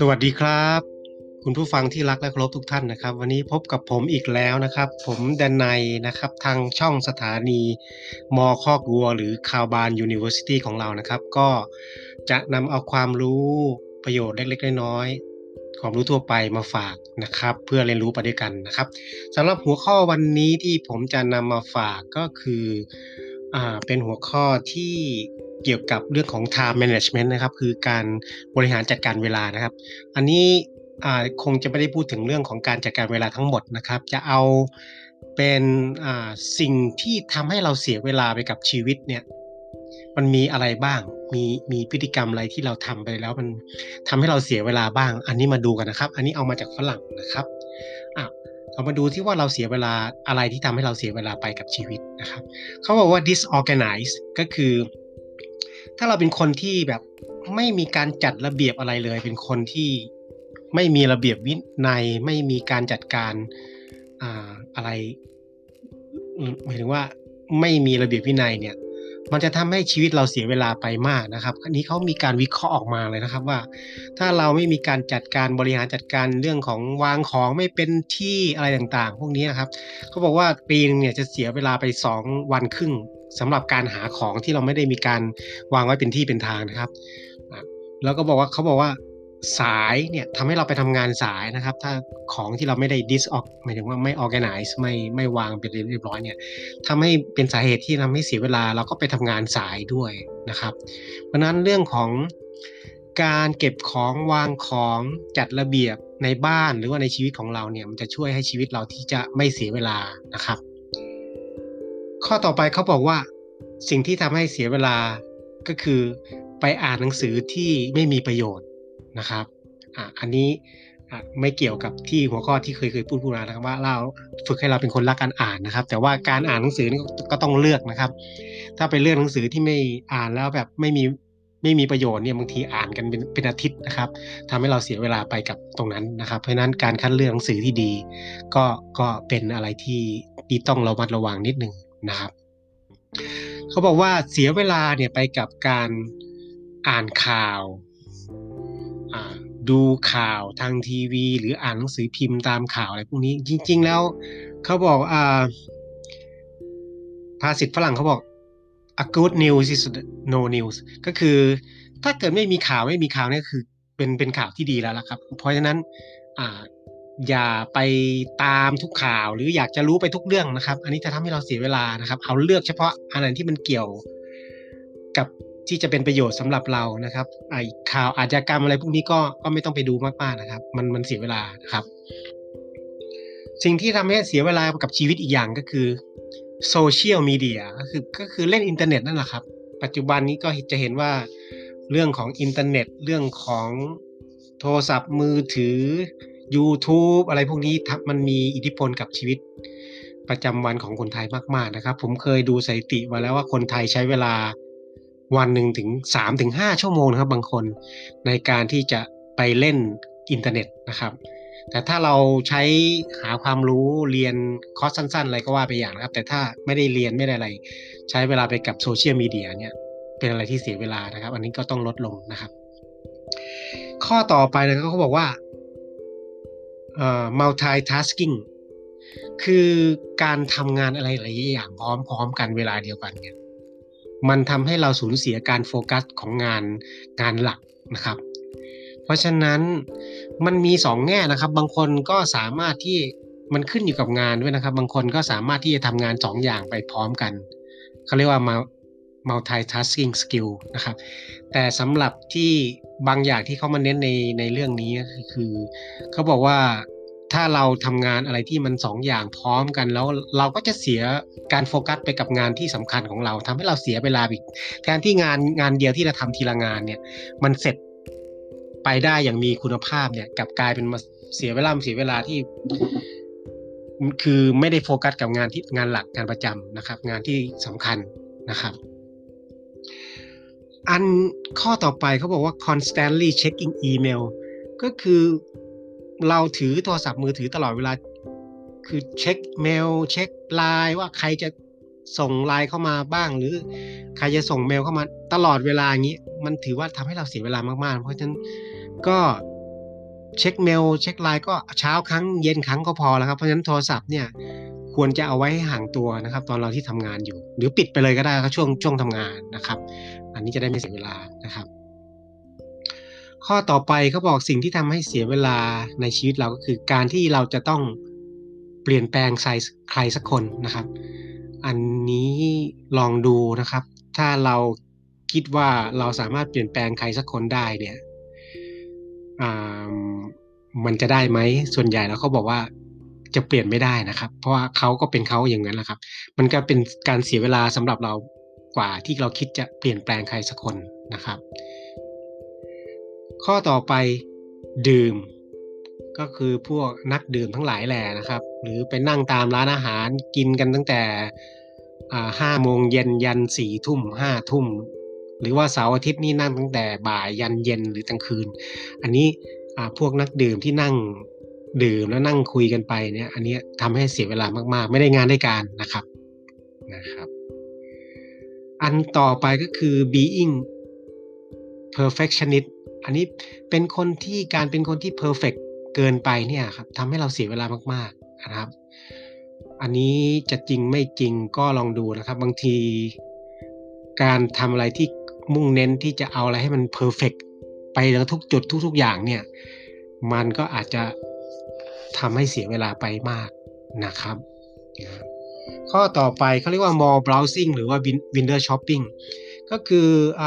สวัสดีครับ คุณผู้ฟังที่รักและเคารพทุกท่านนะครับ วันนี้พบกับผมอีกแล้วนะครับ ผมแดนไนนะครับ ทางช่องสถานีม.คอกวัว หรือ Cow Barn University ของเรานะครับ ก็จะนำเอาความรู้ประโยชน์เล็กๆน้อยๆความรู้ทั่วไปมาฝากนะครับ เพื่อเรียนรู้ไปด้วยกันนะครับสำหรับหัวข้อวันนี้ที่ผมจะนำมาฝากก็คืออ่าเป็นหัวข้อที่ เกี่ยวกับเรื่องของ time management นะครับ คือการบริหารจัดการเวลานะครับ อันนี้คงจะไม่ได้พูดถึงเรื่องของการจัดการเวลาทั้งหมดนะครับ จะเอาเป็นสิ่งที่ทำให้เราเสียเวลาไปกับชีวิตเนี่ย มันมีอะไรบ้าง มีมีพฤติกรรมอะไรที่เราทำไปแล้วมันทำให้เราเสียเวลาบ้าง อันนี้มาดูกันนะครับ อันนี้เอามาจากฝรั่งนะครับอะเรามาดูที่ว่าเราเสียเวลาอะไรที่ทำให้เราเสียเวลาไปกับชีวิตนะครับ เขาบอกว่า disorganized ก็คือ ถ้าเราเป็นคนที่แบบไม่มีการจัดระเบียบอะไรเลย เป็นคนที่ไม่มีระเบียบวินัย ไม่มีการจัดการอ่าอะไรหมายถึงว่าไม่มีระเบียบวินัยเนี่ย มันจะทำให้ชีวิตเราเสียเวลาไปมากนะครับ อันนี้เขามีการวิเคราะห์ออกมาเลยนะครับว่า ถ้าเราไม่มีการจัดการบริหารจัดการเรื่องของวางของไม่เป็นที่อะไรต่างๆ พวกนี้นะครับเขาบอกว่าปีนึงเนี่ยจะเสียเวลาไป 2 วันครึ่ง สำหรับการหาของที่เราไม่ได้มีการวางไว้เป็นที่เป็นทางนะครับ แล้วก็บอกว่าเขาบอกว่าสายเนี่ยทำให้เราไปทำงานสายนะครับ ถ้าของที่เราไม่ได้ dis ออกหมายถึงว่าไม่ organize ไม่ไม่วางเป็นเรียบร้อยเนี่ยทำให้เป็นสาเหตุที่ทำให้เสียเวลาเราก็ไปทำงานสายด้วยนะครับ เพราะนั้นเรื่องของการเก็บของวางของจัดระเบียบในบ้านหรือว่าในชีวิตของเราเนี่ยมันจะช่วยให้ชีวิตเราที่จะไม่เสียเวลานะครับ ข้อต่อไปเขาบอกว่าสิ่งที่ทำให้เสียเวลาก็คือไปอ่านหนังสือที่ไม่มีประโยชน์นะครับอะอันนี้อะไม่เกี่ยวกับที่หัวข้อที่เคยเคยพูดพูดมานะครับว่าเราฝึกให้เราเป็นคนรักการอ่านนะครับ แต่ว่าการอ่านหนังสือนี่ก็ต้องเลือกนะครับ ถ้าไปเลือกหนังสือที่ไม่อ่านแล้วแบบไม่มีไม่มีประโยชน์เนี่ยบางทีอ่านกันเป็นเป็นอาทิตย์นะครับทำให้เราเสียเวลาไปกับตรงนั้นนะครับ เพราะฉะนั้นการคัดเลือกหนังสือที่ดี ก็ก็เป็นอะไรที่ที่ต้องระมัดระวังนิดนึง นะครับ เขาบอกว่าเสียเวลาเนี่ยไปกับการอ่านข่าว ดูข่าวทางทีวี หรืออ่านหนังสือพิมพ์ตามข่าวอะไรพวกนี้ จริง ๆ แล้วเขาบอกอ่าภาษิตฝรั่งเขาบอก a good news is no news ก็คือถ้าเกิดไม่มีข่าวไม่มีข่าวนี่คือเป็นเป็นข่าวที่ดีแล้วล่ะครับ เพราะฉะนั้น อย่าไปตามทุกข่าว หรืออยากจะรู้ไปทุกเรื่องนะครับ อันนี้จะทำให้เราเสียเวลานะครับ เอาเลือกเฉพาะอันไหนที่มันเกี่ยวกับที่จะเป็นประโยชน์สำหรับเรานะครับไอข่าวอาชญากรรมอะไรพวกนี้ก็ก็ไม่ต้องไปดูมากๆนะครับ มันมันเสียเวลานะครับ สิ่งที่ทำให้เสียเวลากับชีวิตอีกอย่างก็คือโซเชียลมีเดียก็คือก็คือเล่นอินเทอร์เน็ตนั่นแหละครับ ปัจจุบันนี้ก็จะเห็นว่าเรื่องของอินเทอร์เน็ต เรื่องของโทรศัพท์มือถือ YouTube อะไรพวกนี้มันมีอิทธิพลกับชีวิตประจำวันของคนไทยมากๆนะครับ ผมเคยดูสถิติมาแล้วว่าคนไทยใช้เวลาวันหนึ่งถึงสามถึงห้าชั่วโมงนะครับ บางคนในการที่จะไปเล่นอินเทอร์เน็ตนะครับ แต่ถ้าเราใช้หาความรู้เรียนคอร์สสั้น ๆ อะไรก็ว่าไปอย่างนะครับ แต่ถ้าไม่ได้เรียนไม่ได้อะไร ใช้เวลาไปกับโซเชียลมีเดียเนี่ยเป็นอะไรที่เสียเวลานะครับ อันนี้ก็ต้องลดลงนะครับ ข้อต่อไปนะครับเขาบอกว่า multitasking คือการทำงานอะไรหลายอย่างพร้อมๆกันเวลาเดียวกันเนี่ยมันทำให้เราสูญเสียการโฟกัสของงานงานหลักนะครับ เพราะฉะนั้นมันมีสองแง่นะครับ บางคนก็สามารถที่มันขึ้นอยู่กับงานด้วยนะครับ บางคนก็สามารถที่จะทำงานสองอย่างไปพร้อมกันเขาเรียกว่า multitasking skill นะครับ แต่สำหรับที่บางอย่างที่เขามาเน้นในในเรื่องนี้ก็คือ เขาบอกว่า ถ้าเราทำงานอะไรที่มันสองอย่างพร้อมกันแล้วเราก็จะเสียการโฟกัสไปกับงานที่สำคัญของเราทำให้เราเสียเวลาอีกแทนที่งานงานเดียวที่เราทำทีละงานเนี่ย มันเสร็จไปได้อย่างมีคุณภาพเนี่ยกับกลายเป็นมาเสียเวลาเสียเวลาที่ คือไม่ได้โฟกัสกับงานที่งานหลักงานประจำนะครับ งานที่สำคัญนะครับ อันข้อต่อไปเขาบอกว่า constantly checking email ก็คือ เราถือโทรศัพท์มือถือตลอดเวลา คือเช็คเมล เช็คไลน์ว่าใครจะส่งไลน์เข้ามาบ้าง หรือใครจะส่งเมลเข้ามาตลอดเวลาอย่างนี้ มันถือว่าทำให้เราเสียเวลามากๆ เพราะฉะนั้นก็เช็คเมล เช็คไลน์ก็เช้าครั้งเย็นครั้งก็พอแล้วครับเพราะฉะนั้นโทรศัพท์เนี่ยควรจะเอาไว้ให้ห่างตัวนะครับ ตอนเราที่ทำงานอยู่ หรือปิดไปเลยก็ได้ครับช่วงช่วงทำงานนะครับ อันนี้จะได้ไม่เสียเวลานะครับ ข้อต่อไปเขาบอกสิ่งที่ทำให้เสียเวลาในชีวิตเราก็คือการที่เราจะต้องเปลี่ยนแปลงใครใครสักคนนะครับ อันนี้ลองดูนะครับ ถ้าเราคิดว่าเราสามารถเปลี่ยนแปลงใครสักคนได้เนี่ยอ่ามันจะได้ไหมส่วนใหญ่แล้วเขาบอกว่าจะเปลี่ยนไม่ได้นะครับ เพราะว่าเขาก็เป็นเขาอย่างนั้นแหละครับ มันก็เป็นการเสียเวลาสำหรับเรากว่าที่เราคิดจะเปลี่ยนแปลงใครสักคนนะครับ ข้อต่อไปดื่ม ก็คือพวกนักดื่มทั้งหลายแหล่นะครับ หรือไปนั่งตามร้านอาหารกินกันตั้งแต่ห้าโมงเย็นยันสี่ทุ่มห้าทุ่ม หรือว่าเสาร์อาทิตย์นี่นั่งตั้งแต่บ่ายยันเย็นหรือกลางคืน อันนี้พวกนักดื่มที่นั่งดื่มแล้วนั่งคุยกันไปเนี่ยอันนี้ทำให้เสียเวลามากๆ ไม่ได้งานได้การนะครับนะครับ อันต่อไปก็คือ being perfectionist อันนี้เป็นคนที่การเป็นคนที่ perfect เกินไปเนี่ยครับทำให้เราเสียเวลามาก ๆนะครับ อันนี้จะจริงไม่จริงก็ลองดูนะครับ บางทีการทำอะไรที่มุ่งเน้นที่จะเอาอะไรให้มันเพอร์เฟกไปแล้วทุกจุดทุก ๆ อย่างเนี่ย มันก็อาจจะทำให้เสียเวลาไปมากนะครับ ข้อต่อไปเขาเรียกว่า mall browsing หรือว่า window shopping ก็คือ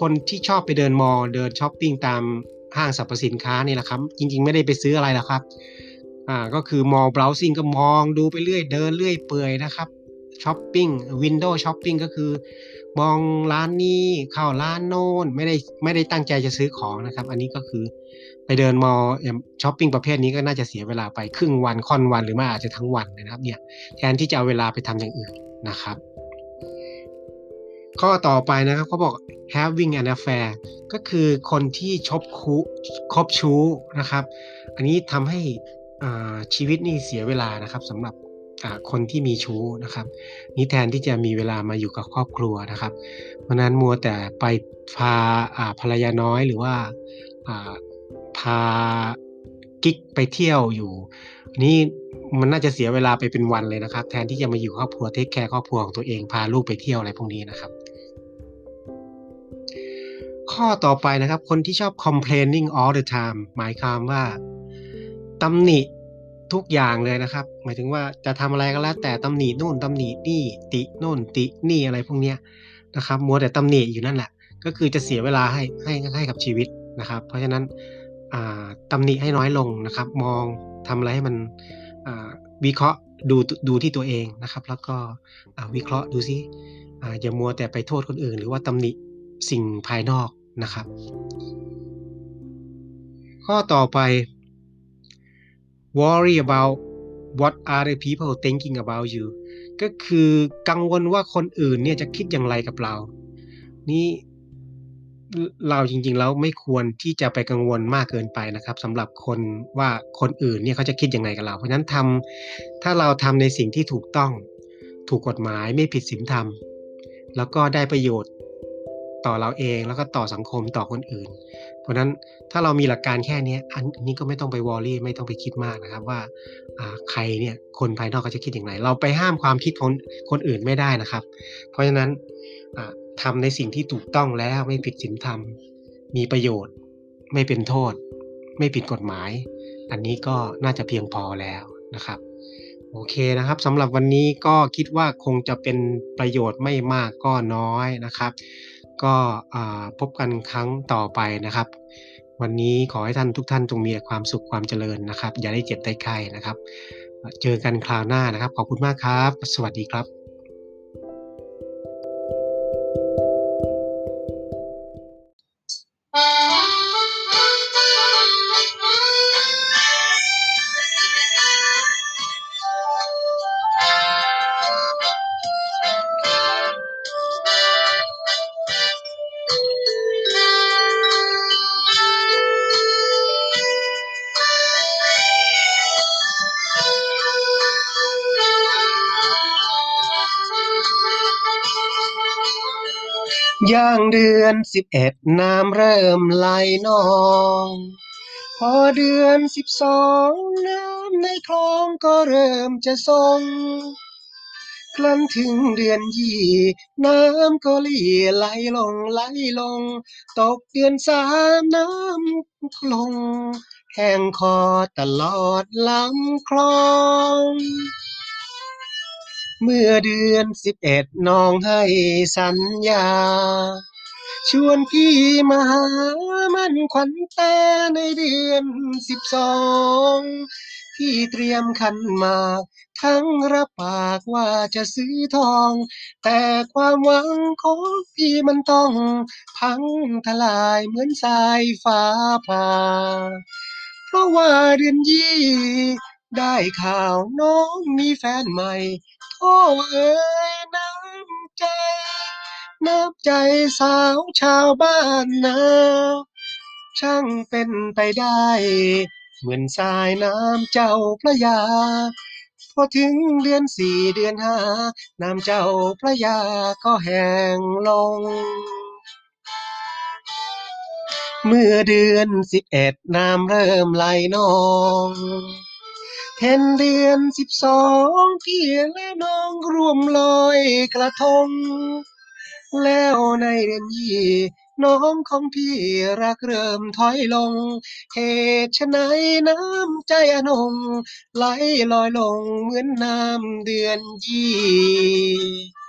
คนที่ชอบไปเดิน mall เดินช้อปปิ้งตามห้างสรรพสินค้านี่แหละครับ จริง ๆ ไม่ได้ไปซื้ออะไรหรอกครับอ่าก็คือมอล browsing ก็มองดูไปเรื่อยเดินเรื่อยเปื่อยนะครับช้อปปิ้ง window shopping ก็คือ มองร้านนี้เข้าร้านโน้นไม่ได้ไม่ได้ตั้งใจจะซื้อของนะครับ อันนี้ก็คือไปเดินมอลช้อปปิ้งประเภทนี้ก็น่าจะเสียเวลาไปครึ่งวันค่อนวันหรือไม่อาจจะทั้งวันนะครับเนี่ยแทนที่จะเอาเวลาไปทำอย่างอื่นนะครับ ข้อต่อไปนะครับเขาบอก having an affair ก็คือคนที่ชบคูคบชู้นะครับ อันนี้ทำให้ชีวิตนี่เสียเวลานะครับสำหรับคนที่มีชู้นะครับนี่แทนที่จะมีเวลามาอยู่กับครอบครัวนะครับ เพราะนั้นมัวแต่ไปพาภรรยาน้อยหรือว่าพากิ๊กไปเที่ยวอยู่นี่มันน่าจะเสียเวลาไปเป็นวันเลยนะครับ แทนที่จะมาอยู่ครอบครัวเทคแคร์ครอบครัวของตัวเองพาลูกไปเที่ยวอะไรพวกนี้นะครับ ข้อต่อไปนะครับ คนที่ชอบ complaining all the time หมายความว่าตำหนิทุกอย่างเลยนะครับ หมายถึงว่าจะทำอะไรก็แล้ว แต่ตำหนินู่นตำหนินี่ตินู่นตินี่อะไรพวกเนี้ยนะครับ มัวแต่ตำหนิอยู่นั่นแหละ ก็คือจะเสียเวลาให้ให้ให้กับชีวิตนะครับ เพราะฉะนั้นตำหนิให้น้อยลงนะครับ มองทำอะไรให้มันวิเคราะห์ดูดูที่ตัวเองนะครับ แล้วก็วิเคราะห์ดูซิอย่ามัวแต่ไปโทษคนอื่น หรือว่าตำหนิ สิ่งภายนอกนะครับ ข้อต่อไป worry about what other people thinking about you ก็คือกังวลว่าคนอื่นเนี่ยจะคิดอย่างไรกับเรา นี่เราจริงๆแล้วไม่ควรที่จะไปกังวลมากเกินไปนะครับสำหรับคนว่าคนอื่นเนี่ยเขาจะคิดยังไงกับเรา เพราะฉะนั้นทำถ้าเราทำในสิ่งที่ถูกต้องถูกกฎหมายไม่ผิดศีลธรรม แล้วก็ได้ประโยชน์ ต่อเราเองแล้วก็ต่อสังคมต่อคนอื่น เพราะนั้นถ้าเรามีหลักการแค่นี้อันนี้ก็ไม่ต้องไปวอรี่ไม่ต้องไปคิดมากนะครับว่าใครเนี่ยคนภายนอกเขาจะคิดอย่างไร เราไปห้ามความคิดคนคนอื่นไม่ได้นะครับ เพราะฉะนั้นทำในสิ่งที่ถูกต้องแล้วไม่ผิดศีลธรรม มีประโยชน์ ไม่เป็นโทษ ไม่ผิดกฎหมาย อันนี้ก็น่าจะเพียงพอแล้วนะครับโอเคนะครับสำหรับวันนี้ก็คิดว่าคงจะเป็นประโยชน์ไม่มากก็น้อยนะครับ ก็พบกันครั้งต่อไปนะครับ วันนี้ขอให้ท่านทุกท่านจงมีความสุขความเจริญนะครับ อย่าได้เจ็บได้ไข้นะครับ เจอกันคราวหน้านะครับ ขอบคุณมากครับ สวัสดีครับ ย่างเดือนสิบเอ็ดน้ำเริ่มไหลนอง พอเดือนสิบสองน้ำในคลองก็เริ่มจะทรงครั้นถึงเดือนยี่น้ำก็ลี่ไหลลงไหลลง ตกเดือนสามน้ำลง แห้งคอตลอดลำคลอง เมื่อเดือนสิบเอ็ดน้องให้สัญญา ชวนพี่มาหามันขวัญตาในเดือนสิบสองพี่เตรียมขันมา ทั้งรับปากว่าจะซื้อทอง แต่ความหวังของพี่มันต้อง พังทลายเหมือนสายฟ้าผ่า เพราะว่าเดือนยี่ ได้ข่าวน้องมีแฟนใหม่ โอ้เอ๋ยน้ำใจ น้ำใจสาวชาวบ้านนาช่างเป็นไปได้ เหมือนสายน้ำเจ้าพระยา พอถึงเดือนสี่เดือนห้าน้ำเจ้าพระยาก็แห้งลง เมื่อเดือนสิบเอ็ดน้ำเริ่มไหลนอง เห็นเดือนสิบสองพี่และน้องร่วมลอยกระทง แล้วในเดือนยี่น้องของพี่รักเริ่มถอยลง เหตุไฉนน้ำใจอนงไหลลอยลงเหมือนน้ำเดือนยี่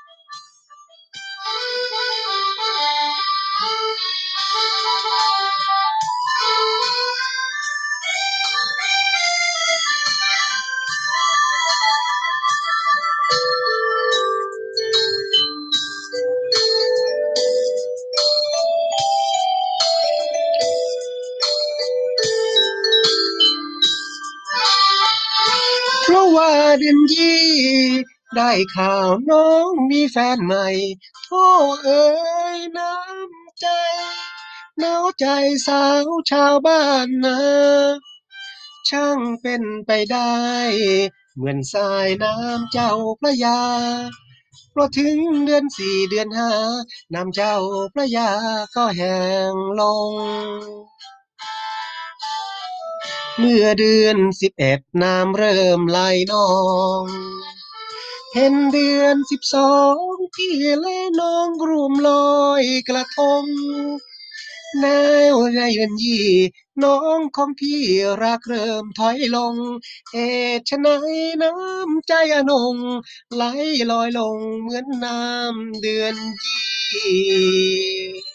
ได้ข่าวน้องมีแฟนใหม่โท่เอ๋ยน้ำใจหนาวใจสาวชาวบ้านนาช่างเป็นไปได้ เหมือนสายน้ำเจ้าพระยาเพราะถึงเดือนสี่เดือนห้าน้ำเจ้าพระยาก็แห้งลง เมื่อเดือนสิบเอ็ดน้ำเริ่มไหลนอง เห็นเดือนสิบสองพี่และน้องรวมลอยกระทงแนวในเดือนยี่น้องของพี่รักเริ่มถอยลงเหตุไฉนน้ำใจอนงไหลลอยลงเหมือนน้ำเดือนยี่